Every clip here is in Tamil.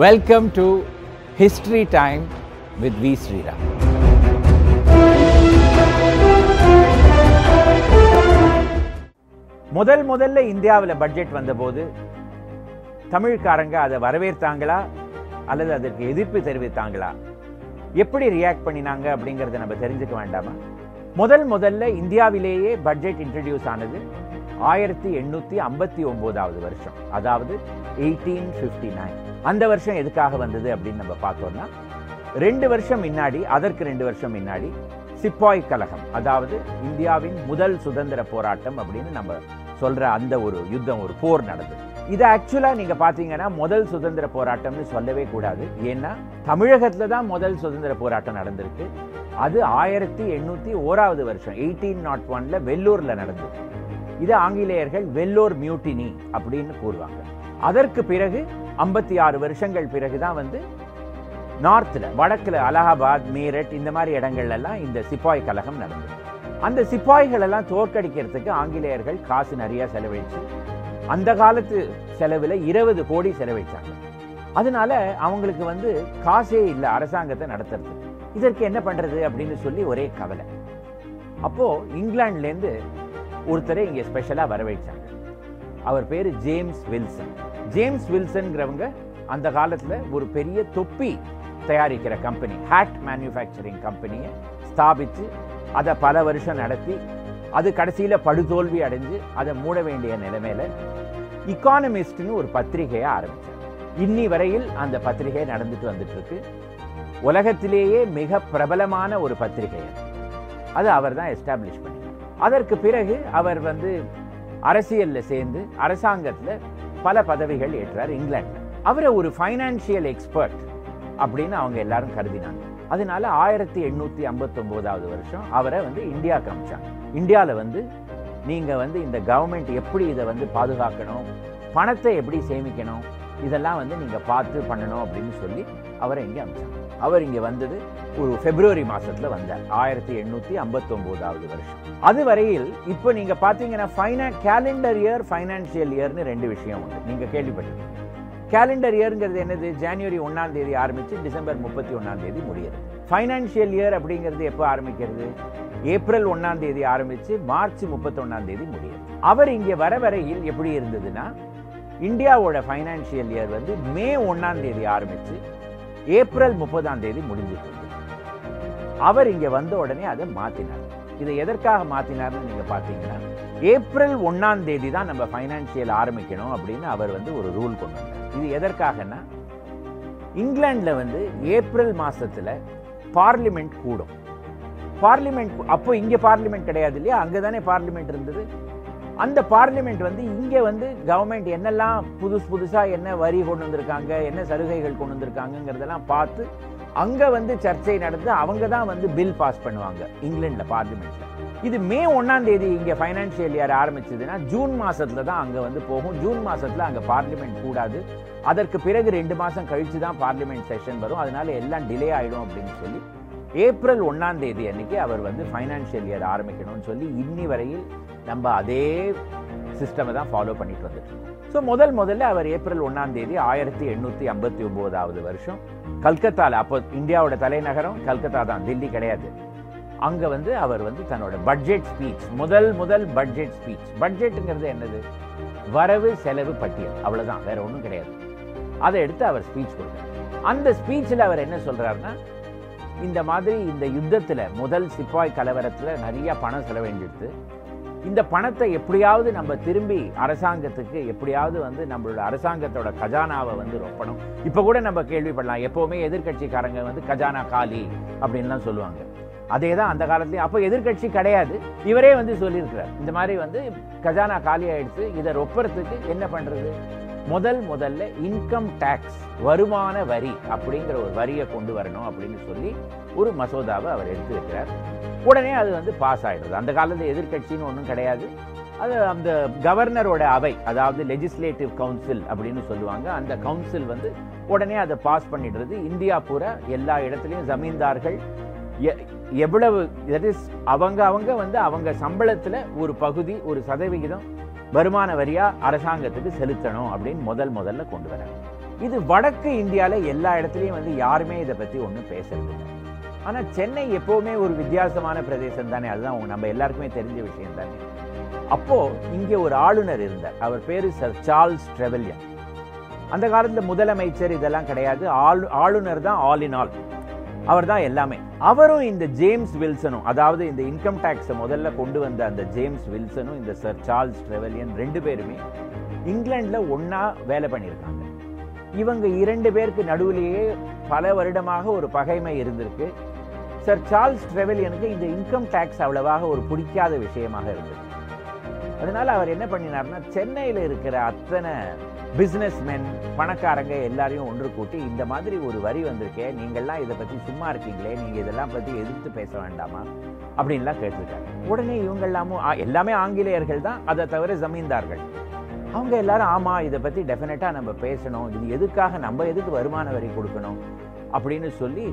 Welcome to History time with V Sriram முதல் முதல்ல இந்தியாவில் பட்ஜெட் வந்தபோது தமிழ்காரங்க அதை வரவேற்றாங்களா? அல்லது அதற்கு எதிர்ப்பு தெரிவித்தாங்களா? எப்படி ரியாக்ட் பண்ணினாங்க அப்படிங்கிறத நம்ம தெரிஞ்சுக்க வேண்டாமா? முதல் முதல்ல இந்தியாவிலேயே பட்ஜெட் இன்ட்ரடியூஸ் ஆனது ஆயிரத்தி எண்ணூற்றி ஐம்பத்தி ஒம்போதாவது வருஷம். அதாவது எயிட்டீன் ஃபிஃப்டி நைன் அந்த வருஷம் எதுக்காக வந்தது அப்படின்னு நம்ம பார்த்தோம்னா ரெண்டு வருஷம் முன்னாடி அதற்கு ரெண்டு வருஷம் முன்னாடி சிப்பாய் கலகம் அதாவது இந்தியாவின் முதல் சுதந்திர போராட்டம் அப்படின்னு நம்ம சொல்ற அந்த ஒரு யுத்தம் ஒரு போர் நடந்தது. இதை ஆக்சுவலா நீங்க பாத்தீங்கன்னா முதல் சுதந்திர போராட்டம்னு சொல்லவே கூடாது. ஏன்னா தமிழகத்துல தான் முதல் சுதந்திர போராட்டம் நடந்திருக்கு. அது ஆயிரத்தி எண்ணூத்தி ஓராவது வருஷம் எயிட்டீன் நாட் ஒன்ல வெள்ளூர்ல நடந்தது. இது ஆங்கிலேயர்கள் வெள்ளூர் மியூட்டினி அப்படின்னு கூறுவாங்க. அதற்கு பிறகு ஐம்பத்தி ஆறு வருஷங்கள் பிறகுதான் வந்து நார்த்தில் வடக்கில் அலகாபாத் மீரட் இந்த மாதிரி இடங்கள்லாம் இந்த சிப்பாய் கழகம் நடந்தது. அந்த சிப்பாய்கள் எல்லாம் தோற்கடிக்கிறதுக்கு ஆங்கிலேயர்கள் காசு நிறைய செலவழிச்சு அந்த காலத்து செலவில் இருபது கோடி செலவழிச்சாங்க. அதனால அவங்களுக்கு வந்து காசே இல்லை அரசாங்கத்தை நடத்துறது. இதற்கு என்ன பண்றது அப்படின்னு சொல்லி ஒரே கவலை. அப்போ இங்கிலாந்துல இருந்து ஒருத்தரை இங்கே ஸ்பெஷலாக வரவழைச்சாங்க. அவர் பேரு ஜேம்ஸ் வில்சன். ஜேம்ஸ் வில்சன்கிறவங்க அந்த காலத்துல ஒரு பெரிய தொப்பி தயாரிக்கிற கம்பெனி ஹேட் மேனுஃபேக்சரிங் கம்பெனியை ஸ்தாபிச்சு அதை பல வருஷம் நடத்தி அது கடைசியில படுதோல்வி அடைஞ்சு அதை மூட வேண்டிய நிலைமையில இக்கானமிஸ்ட்னு ஒரு பத்திரிகையை ஆரம்பிச்சார். இன்னி வரையில் அந்த பத்திரிகை நடந்துட்டு வந்துட்டு இருக்கு உலகத்திலேயே மிக பிரபலமான ஒரு பத்திரிகை அது. அவர் தான் எஸ்டாப்ளிஷ் பண்ணினார். அதற்கு பிறகு அவர் வந்து அரசியல்ல சேர்ந்து அரசாங்கத்துல பல பதவிகள் ஏற்றார் இங்கிலாந்து. அவரை ஒரு ஃபைனான்சியல் எக்ஸ்பர்ட் அப்படின்னு அவங்க எல்லாரும் கருதினாங்க. அதனால ஆயிரத்தி எண்ணூத்தி ஐம்பத்தி ஒன்பதாவது வருஷம் அவரை வந்து இந்தியா காமிச்சாங்க. இந்தியாவில் வந்து நீங்க வந்து இந்த கவர்மெண்ட் எப்படி இதை வந்து பாதுகாக்கணும் பணத்தை எப்படி சேமிக்கணும் இதெல்லாம் வந்து நீங்க பார்த்து பண்ணணும் அப்படின்னு சொல்லி அவரை இங்கே அமிச்சாங்க. அவர் இங்க வந்தது ஒரு பிப்ரவரி மாசத்துல வந்தார். ஆயிரத்தி எண்ணூத்தி ஐம்பத்தொன்பதாவது வருஷம். அது வரையில் இப்போ நீங்க பாத்தீங்கன்னா ஃபைனா கேலண்டர் இயர் ஃபைனான்சியல் இயர்னு ரெண்டு விஷயம் உண்டு. நீங்க கேள்விப்பட்டிருக்கீங்க கேலண்டர் இயர்ங்கிறது என்னது? ஜனவரி ஒன்றாம் தேதி ஆரம்பிச்சு டிசம்பர் முப்பத்தி ஒன்றாம் தேதி முடியுது. ஃபைனான்சியல் இயர் அப்படிங்கிறது எப்போ ஆரம்பிக்கிறது? ஏப்ரல் ஒன்றாம் தேதி ஆரம்பிச்சு மார்ச் முப்பத்தொன்னாம் தேதி முடியுது. அவர் இங்க வர வரையில் எப்படி இருந்ததுன்னா இந்தியாவோட ஃபைனான்சியல் இயர் வந்து மே ஒன்றாம் தேதி ஆரம்பிச்சு ஏப்ரல் முப்பதாம் தேதி முடிஞ்சிட்டு அவர் இங்க வந்த உடனே அதை மாத்தினார். இதை எதற்காக மாத்தினார்னு நீங்க பாத்தீங்கன்னா ஏப்ரல் ஒன்னாம் தேதி தான் நம்ம ஃபைனான்சியல் ஆரம்பிக்கணும் அப்படின்னு அவர் வந்து ஒரு ரூல் கொண்டு வந்தார். இது எதற்காகன்னா இங்கிலாந்துல வந்து ஏப்ரல் மாசத்துல பார்லிமெண்ட் கூடும். பார்லிமெண்ட் அப்போ இங்க பார்லிமெண்ட் கிடையாது இல்லையா? அங்கதானே பார்லிமெண்ட் இருந்தது? அந்த பார்லிமெண்ட் வந்து இங்கே வந்து கவர்மெண்ட் என்னெல்லாம் புதுசு புதுசாக என்ன வரி கொண்டு வந்திருக்காங்க என்ன சலுகைகள் கொண்டு வந்திருக்காங்கங்கிறதெல்லாம் பார்த்து அங்கே வந்து சர்ச்சை நடந்து அவங்க தான் வந்து பில் பாஸ் பண்ணுவாங்க இங்கிலாண்டில் பார்லிமெண்ட்டில் இது மே ஒன்றாம் தேதி இங்கே ஃபைனான்சியல் இயர் ஆரம்பிச்சதுன்னா ஜூன் மாதத்தில் தான் அங்கே வந்து போகும். ஜூன் மாதத்தில் அங்கே பார்லிமெண்ட் கூடாது. அதற்கு பிறகு ரெண்டு மாதம் கழிச்சு தான் பார்லிமெண்ட் செஷன் வரும். அதனால எல்லாம் டிலே ஆகிடும் அப்படின்னு சொல்லி ஏப்ரல் ஒன்றாம் தேதி அன்னைக்கு அவர் வந்து ஃபைனான்சியல் இயர் ஆரம்பிக்கணும்னு சொல்லி இன்னி வரையில் நம்ம அதே சிஸ்டமை தான் ஃபாலோ பண்ணிட்டு வந்துட்டு ஸோ முதல் முதல்ல அவர் ஏப்ரல் ஒன்றாம் தேதி ஆயிரத்தி எண்ணூத்தி ஐம்பத்தி ஒன்பதாவது வருஷம் கல்கத்தால அப்போ இந்தியாவோட தலைநகரம் கல்கத்தா தான் தில்லி கிடையாது. அங்க வந்து அவர் வந்து தன்னோட பட்ஜெட் ஸ்பீச் முதல் முதல் பட்ஜெட் ஸ்பீச் பட்ஜெட்டுங்கிறது என்னது? வரவு செலவு பட்டியல். அவ்வளவுதான் வேற ஒன்றும் கிடையாது. அதை எடுத்து அவர் ஸ்பீச் கொடுத்தார். அந்த ஸ்பீச்சில் அவர் என்ன சொல்றாருன்னா இந்த மாதிரி இந்த யுத்தத்துல முதல் சிப்பாய் கலவரத்துல நிறைய பணம் செலவழிஞ்சிடுது இந்த பணத்தை எப்படியாவது நம்ம திரும்பி அரசாங்கத்துக்கு எப்படியாவது வந்து நம்மளோட அரசாங்கத்தோட கஜானாவை வந்து ரொப்பணும். இப்போ கூட நம்ம கேள்விப்படலாம் எப்போவுமே எதிர்க்கட்சிக்காரங்க வந்து கஜானா காலி அப்படின்லாம் சொல்லுவாங்க. அதே தான் அந்த காலத்துலேயும். அப்போ எதிர்க்கட்சி கிடையாது. இவரே வந்து சொல்லியிருக்கிறார். இந்த மாதிரி வந்து கஜானா காலி ஆயிடுச்சு இதை ரொப்பறதுக்கு என்ன பண்ணுறது முதல் முதல்ல இன்கம் டேக்ஸ் வருமான வரி அப்படிங்கிற ஒரு வரியை கொண்டு வரணும் அப்படின்னு சொல்லி ஒரு மசோதாவை அவர் எடுத்து வைக்கிறார். உடனே அது வந்து பாஸ் ஆகிடுது அந்த காலத்துல எதிர்க்கட்சின்னு ஒன்றும் கிடையாது. அது அந்த கவர்னரோட அவை அதாவது லெஜிஸ்லேட்டிவ் கவுன்சில் அப்படின்னு சொல்லுவாங்க. அந்த கவுன்சில் வந்து உடனே அதை பாஸ் பண்ணிடுறது. இந்தியா பூரா எல்லா இடத்துலையும் ஜமீன்தார்கள் எ- எவ்வளவு அவங்க அவங்க வந்து அவங்க சம்பளத்தில் ஒரு பகுதி ஒரு சதவிகிதம் வருமான வரியா அரசாங்கத்துக்கு செலுத்தணும் அப்படின்னு முதல் முதல்ல கொண்டு வராங்க இது வடக்கு இந்தியால எல்லா இடத்துலையும் வந்து யாருமே இதை பத்தி ஒன்றும் பேசுறது ஆனால் ஆனா சென்னை எப்பவுமே ஒரு வித்தியாசமான பிரதேசம் தானே அதுதான் நம்ம எல்லாருக்குமே தெரிஞ்ச விஷயம் தானே. அப்போ இங்கே ஒரு ஆளுநர் இருந்தார். அவர் பேரு சர் சார்ல்ஸ் ட்ரெவல்யன். அந்த காலத்தில் முதலமைச்சர் இதெல்லாம் கிடையாது. ஆளு ஆளுநர் தான் ஆல் இன் ஆல். அவர் தான் எல்லாமே. அவரும் இந்த ஜேம்ஸ் வில்சனும் அதாவது இந்த இன்கம் டேக்ஸை முதல்ல கொண்டு வந்த அந்த ஜேம்ஸ் வில்சனும் இந்த சர் சார்ல்ஸ் ட்ரெவலியன் ரெண்டு பேருமே இங்கிலாண்டில் ஒன்றா வேலை பண்ணியிருக்காங்க. இவங்க இரண்டு பேருக்கு நடுவிலேயே பல வருடமாக ஒரு பகைமை இருந்திருக்கு. சர் சார்ல்ஸ் ட்ரெவலியனுக்கு இந்த இன்கம் டேக்ஸ் அவ்வளவாக ஒரு பிடிக்காத விஷயமாக இருந்தது. அதனால அவர் என்ன பண்ணினார்னா சென்னையில் இருக்கிற அத்தனை பிசினஸ்மென் பணக்காரங்க எல்லாரையும் ஒன்று கூட்டி இந்த மாதிரி ஒரு வரி வந்திருக்கே நீங்கள்லாம் இதை பற்றி சும்மா இருக்கீங்களே நீங்கள் இதெல்லாம் பற்றி எதிர்த்து பேச வேண்டாமா? அப்படின்லாம் கேட்டிருக்காங்க. உடனே இவங்க எல்லாமும் எல்லாமே ஆங்கிலேயர்கள் தான் அதை தவிர ஜமீன்தார்கள். அவங்க எல்லாரும் ஆமாம் இதை பற்றி டெஃபினட்டாக நம்ம பேசணும் இது எதுக்காக நம்ம எதுக்கு வருமான வரி கொடுக்கணும் அப்படின்னு சொல்லி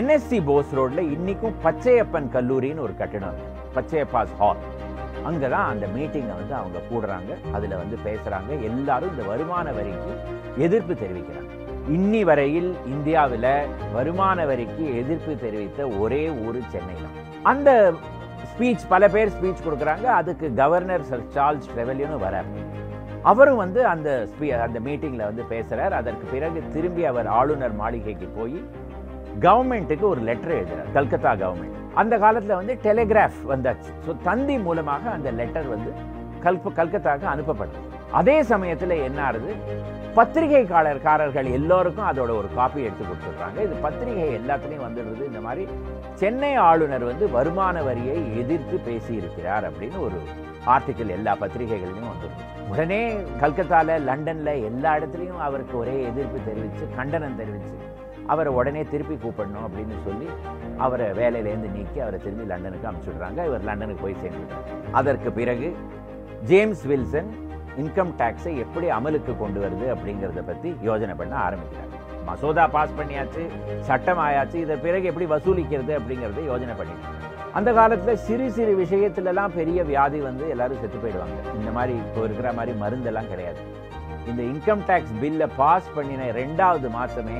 என்எஸ்சி போஸ் ரோட்ல இன்னைக்கும் பச்சையப்பன் கல்லூரின்னு ஒரு கட்டிடம் பச்சையப்பாஸ் ஹால். அங்கே தான் அந்த மீட்டிங்கை வந்து அவங்க கூடுறாங்க. அதில் வந்து பேசுகிறாங்க எல்லாரும் இந்த வருமான வரிக்கு எதிர்ப்பு தெரிவிக்கிறாங்க. இன்னி வரையில் இந்தியாவில் வருமான வரிக்கு எதிர்ப்பு தெரிவித்த ஒரே ஊர் சென்னை தான். அந்த ஸ்பீச் பல பேர் ஸ்பீச் கொடுக்குறாங்க. அதுக்கு கவர்னர் சர் சார்ல்ஸ் ரெவல்யூனும் வரார். அவரும் வந்து அந்த ஸ்பீ- அந்த மீட்டிங்கில் வந்து பேசுகிறார் அதற்கு பிறகு திரும்பி அவர் ஆளுநர் மாளிகைக்கு போய் கவர்மெண்ட்டுக்கு ஒரு லெட்டர் எழுதுகிறார் கல்கத்தா கவர்மெண்ட் அந்த காலத்தில் வந்து டெலிகிராஃப் வந்தாச்சு. ஸோ தந்தி மூலமாக அந்த லெட்டர் வந்து கல்ப கல்கத்தாவுக்கு அனுப்பப்பட்டது. அதே சமயத்தில் என்ன ஆறுது பத்திரிகைக்காரர்காரர்கள் எல்லோருக்கும் அதோட ஒரு காப்பி எடுத்து கொடுத்துருக்காங்க. இது பத்திரிகை எல்லாத்துலேயும் வந்துடுறது இந்த மாதிரி சென்னை ஆளுநர் வந்து வருமான வரியை எதிர்த்து பேசியிருக்கிறார் அப்படின்னு ஒரு ஆர்டிக்கல் எல்லா பத்திரிகைகள்லையும் வந்துடும் உடனே கல்கத்தால லண்டனில் எல்லா இடத்துலையும் அவருக்கு ஒரே எதிர்ப்பு தெரிவித்து கண்டனம் தெரிவித்து அவரை உடனே திருப்பி கூப்பிடணும் அப்படின்னு சொல்லி அவரை வேலையிலேருந்து நீக்கி அவரை திரும்பி லண்டனுக்கு அனுப்பிச்சுடுறாங்க. இவர் லண்டனுக்கு போய் சேர்ந்துட்டார். அதற்கு பிறகு ஜேம்ஸ் வில்சன் இன்கம் டேக்ஸை எப்படி அமலுக்கு கொண்டு வருது அப்படிங்கிறத பத்தி யோஜனை பண்ண ஆரம்பிக்கிறார். மசோதா பாஸ் பண்ணியாச்சு சட்டம் ஆயாச்சு இதை பிறகு எப்படி வசூலிக்கிறது அப்படிங்கறத யோஜனை பண்ணி அந்த காலத்துல சிறு சிறு விஷயத்துலலாம் பெரிய வியாதி வந்து எல்லாரும் செத்து போயிடுவாங்க. இந்த மாதிரி இப்போ இருக்கிற மாதிரி மருந்தெல்லாம் கிடையாது. இந்த இன்கம் டேக்ஸ் பில்லை பாஸ் பண்ணின ரெண்டாவது மாசமே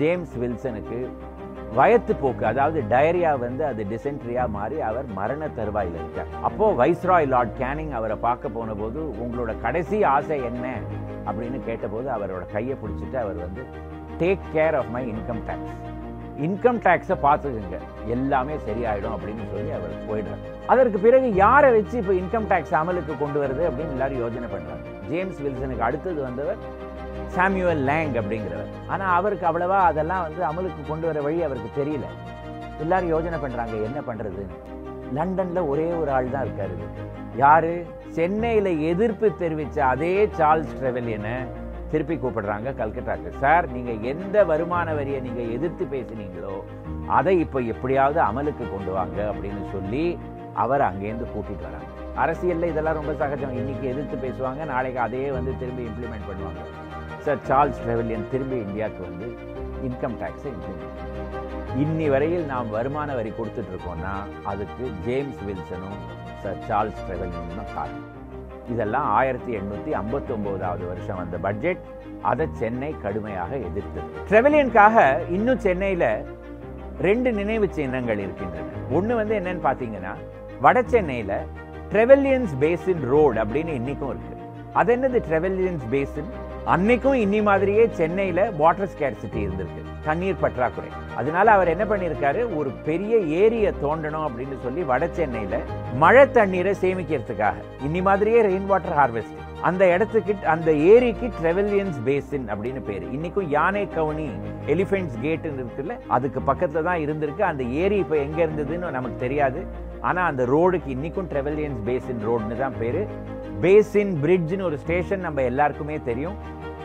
ஜேம்ஸ் வில்சனுக்கு வயத்து போக்கு அதாவது டயரியா வந்து அது டிசென்ட்ரியா மாறி அவர் மரண தருவாயில் இருக்கார். அப்போ வைஸ்ராய் லார்ட் கேனிங் அவரை பார்க்க போன போது உங்களோட கடைசி ஆசை என்ன? அப்படின்னு கேட்டபோது அவரோட கையை பிடிச்சிட்டு அவர் வந்து take care of my income tax income டேக்ஸை பார்த்துக்குங்க. எல்லாமே சரியாயிடும் அப்படின்னு சொல்லி அவர் போயிடுறார். அதற்கு பிறகு யாரை வச்சு இப்போ இன்கம் டேக்ஸ் அமலுக்கு கொண்டு வருது அப்படின்னு எல்லாரும் யோசனை பண்ணுறாங்க ஜேம்ஸ் வில்சனுக்கு அடுத்தது வந்தவர் சாமியுவல் லேங் அப்படிங்கிறவர். ஆனா அவருக்கு அவ்வளவா அதெல்லாம் வந்து அமலுக்கு கொண்டு வர வழி அவருக்கு தெரியல. எல்லாரும் யோஜனை பண்றாங்க என்ன பண்றது? லண்டன்ல ஒரே ஒரு ஆள் தான் இருக்காரு. யாரு? சென்னையில எதிர்ப்பு தெரிவிச்ச அதே சார்ல்ஸ் ட்ரெவலியனை திருப்பி கூப்பிடுறாங்க கல்கட்டாக்கு. சார் நீங்க எந்த வருமான வரியை நீங்க எதிர்த்து பேசுனீங்களோ அதை இப்போ எப்படியாவது அமலுக்கு கொண்டு வாங்க அப்படின்னு சொல்லி அவர் அங்கேருந்து கூட்டிட்டு வராங்க. அரசியல்ல இதெல்லாம் ரொம்ப சகஜம். இன்னைக்கு எதிர்த்து பேசுவாங்க நாளைக்கு அதையே வந்து திரும்பி இம்ப்ளிமெண்ட் பண்ணுவாங்க. சார் சார்ல்ஸ் ட்ரெவலியன் திரும்பி இந்தியாவுக்கு வந்து இன்கம் டேக்ஸை இம்ப்ளிமெண்ட் இன்னி வரையில் நாம் வருமான வரி கொடுத்துட்டு இருக்கோம்னா அதுக்கு ஜேம்ஸ் வில்சனும் சார் சார்ல்ஸ் ட்ரெவலியனும் தான் காரணம். இதெல்லாம் ஆயிரத்தி எண்ணூத்தி ஐம்பத்தொம்போதாவது வருஷம் வந்த பட்ஜெட் அதை சென்னை கடுமையாக எதிர்த்தது. ட்ரெவலியனுக்காக இன்னும் சென்னையில ரெண்டு நினைவு சின்னங்கள் இருக்கின்றன. ஒண்ணு வந்து என்னன்னு பார்த்தீங்கன்னா வட சென்னையில ட்ரெவலியன்ஸ் பேசின் ரோடு அப்படின்னு இன்னைக்கும் இருக்கு. அது என்னது ட்ரெவலியன்ஸ் பேசின் அன்னைக்கும் இன்னி மாதிரியே சென்னையில் வாட்டர் ஸ்கேர்சிட்டி இருந்திருக்கு. தண்ணீர் பற்றாக்குறை. அதனால அவர் என்ன பண்ணியிருக்காரு? ஒரு பெரிய ஏரியை தோண்டணும் அப்படின்னு சொல்லி வட சென்னையில் மழை தண்ணீரை சேமிக்கிறதுக்காக இன்னி மாதிரியே ரெயின் வாட்டர் ஹார்வெஸ்ட் அந்த இடத்துக்கு அந்த ஏரிக்கு ட்ரெவலியன்ஸ் பேசின் அப்படின்னு பேர். இன்னைக்கும் யானை கவுனி எலிஃபென்ட்ஸ் கேட்னு இருக்குல்ல அதுக்கு பக்கத்துல தான் இருந்திருக்கு. அந்த ஏரி இப்போ எங்கே இருந்ததுன்னு நமக்கு தெரியாது. ஆனால் அந்த ரோடுக்கு இன்னைக்கும் ட்ரெவலியன்ஸ் பேசின் ரோடுன்னு தான் பேர். பேசின் பிரிட்ஜ்னு ஒரு ஸ்டேஷன் நம்ம எல்லாருக்குமே தெரியும்.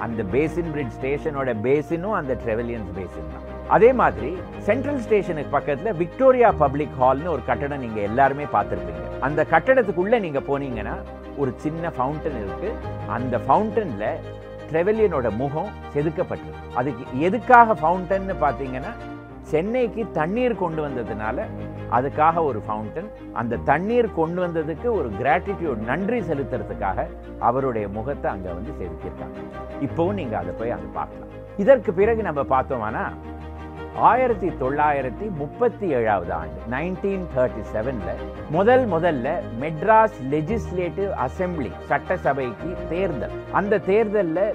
அந்த பேசின் பிரிட்ஜ் ஸ்டேஷனோட பேசினும் அந்த ட்ரெவலியன்ஸ் பேசின் தான். அதே மாதிரி சென்ட்ரல் ஸ்டேஷனுக்கு பக்கத்தில் விக்டோரியா பப்ளிக் ஹால்னு ஒரு கட்டடம் நீங்கள் எல்லாருமே பார்த்துருப்பீங்க. அந்த கட்டடத்துக்குள்ளே நீங்கள் போனீங்கன்னா ஒரு சின்ன ஃபவுண்டன் இருக்கு. அந்த ஃபவுண்டனில் ட்ரெவலியனோட முகம் செதுக்கப்பட்டிருக்கு. அதுக்கு எதுக்காக ஃபவுண்டன்னு பார்த்தீங்கன்னா சென்னைக்கு தண்ணீர் கொண்டு வந்ததுனால அதுக்காக ஒரு ஃபவுண்டன் அந்த தண்ணீர் கொண்டு வந்ததுக்கு ஒரு கிராட்டிடியூட் நன்றி செலுத்துறதுக்காக அவருடைய முகத்தை அங்க வந்து செதுக்கியிருக்காங்க. இப்போவும் நீங்க அதை போய் அங்க பார்க்கலாம். இதற்கு பிறகு நம்ம பார்த்தோம்னா ஆயிரத்தி தொள்ளாயிரத்தி முப்பத்தி ஏழாவது ஆண்டு நைன்டீன் தேர்ட்டி செவன்ல முதல் முதல்ல மெட்ராஸ் லெஜிஸ்லேட்டிவ் அசெம்பிளி சட்டசபைக்கு தேர்தல். அந்த தேர்தல்ல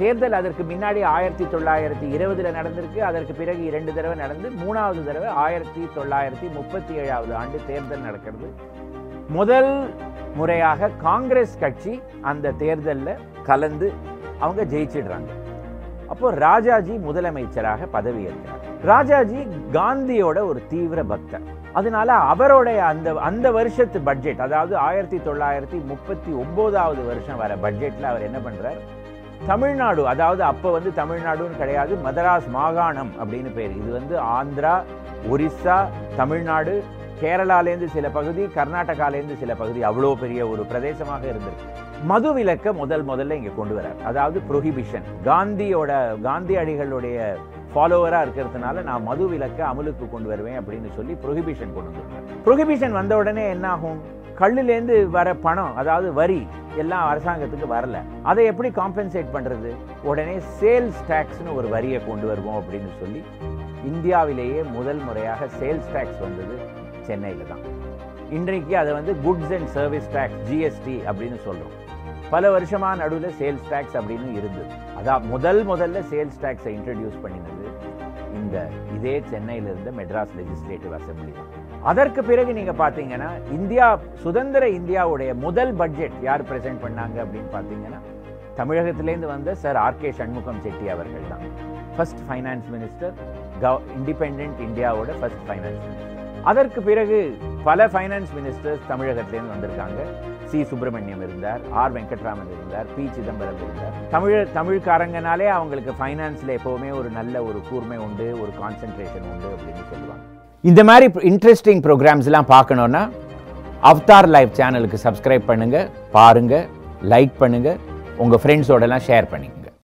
தேர்தல் அதற்கு முன்னாடி ஆயிரத்தி தொள்ளாயிரத்தி இருபதில் நடந்திருக்கு. அதற்கு பிறகு இரண்டு தடவை நடந்து மூணாவது தடவை ஆயிரத்தி தொள்ளாயிரத்தி முப்பத்தி ஏழாவது ஆண்டு தேர்தல் நடக்கிறது. முதல் முறையாக காங்கிரஸ் கட்சி அந்த தேர்தல்ல கலந்து அவங்க ஜெயிச்சிடுறாங்க. அப்போ ராஜாஜி முதலமைச்சராக பதவியேற்கிறார். ராஜாஜி காந்தியோட ஒரு தீவிர பக்தர். அதனால அவருடைய அந்த அந்த வருஷத்து பட்ஜெட் அதாவது ஆயிரத்தி தொள்ளாயிரத்தி முப்பத்தி ஒன்பதாவது வருஷம் வர பட்ஜெட்ல அவர் என்ன பண்றார்? தமிழ்நாடு அதாவது அப்போ வந்து தமிழ்நாடுன்னு கிடையாது மதராஸ் மாகாணம் அப்படின்னு பேர். இது வந்து ஆந்திரா ஒரிஸ்ஸா தமிழ்நாடு கேரளாலேருந்து சில பகுதி கர்நாடகாலேருந்து சில பகுதி அவ்வளோ பெரிய ஒரு பிரதேசமாக இருந்திருக்கு. மது விலக்க முதல் முதல்ல இங்க கொண்டு வரார். அதாவது ப்ரொஹிபிஷன் காந்தியோட காந்தி அடிகளுடைய ஃபாலோவரா இருக்கிறதுனால நான் மது விலக்கை அமலுக்கு கொண்டு வருவேன் அப்படின்னு சொல்லி ப்ரொஹிபிஷன் கொண்டு வந்துருக்கார் ப்ரொஹிபிஷன் வந்த உடனே என்ன ஆகும் கல்லுலேருந்து வர பணம் அதாவது வரி எல்லாம் அரசாங்கத்துக்கு வரல. அதை எப்படி காம்பன்சேட் பண்றது? உடனே சேல்ஸ் டேக்ஸ்னு ஒரு வரியை கொண்டு வருவோம் அப்படின்னு சொல்லி இந்தியாவிலேயே முதல் முறையாக சேல்ஸ் டேக்ஸ் வந்தது சென்னையில் தான். இன்றைக்கு அதை வந்து goods and service tax GST அப்படின்னு சொல்கிறோம் பல வருஷமாக நடுவில் சேல்ஸ் டேக்ஸ் அப்படின்னு இருந்தது. அதான் முதல் முதல்ல சேல்ஸ் டேக்ஸை இன்ட்ரடியூஸ் பண்ணினது இந்த இதே சென்னையில் இருந்த மெட்ராஸ் லெஜிஸ்லேட்டிவ் அசம்பிளி தான். அதற்கு பிறகு நீங்க பாத்தீங்கன்னா இந்தியா சுதந்திர இந்தியாவுடைய முதல் பட்ஜெட் யார் பிரசென்ட் பண்ணாங்க அப்படின்னு பாத்தீங்கன்னா தமிழகத்திலேருந்து வந்த sir R K Shanmukham Chetty அவர்கள் தான். First finance minister of independent இந்தியாவோட ஃபர்ஸ்ட் ஃபைனான்ஸ் மினிஸ்டர் அதற்கு பிறகு பல ஃபைனான்ஸ் மினிஸ்டர்ஸ் தமிழகத்திலேருந்து வந்திருக்காங்க. சி. சுப்பிரமணியம் இருந்தார் ஆர். வெங்கட்ராமன் இருந்தார் பி. சிதம்பரம் இருந்தார். தமிழ் தமிழ்காரங்கனாலே அவங்களுக்கு ஃபைனான்ஸில் எப்போவுமே ஒரு நல்ல ஒரு கூர்மை உண்டு ஒரு கான்சென்ட்ரேஷன் உண்டு அப்படின்னு சொல்லுவாங்க. இந்த மாதிரி இன்ட்ரெஸ்டிங் ப்ரோக்ராம்ஸ்லாம் பார்க்கணுன்னா அவ்தார் லைவ் சேனலுக்கு சப்ஸ்கிரைப் பண்ணுங்கள் பாருங்கள் லைக் பண்ணுங்கள் உங்கள் ஃப்ரெண்ட்ஸோடலாம் ஷேர் பண்ணுங்கள்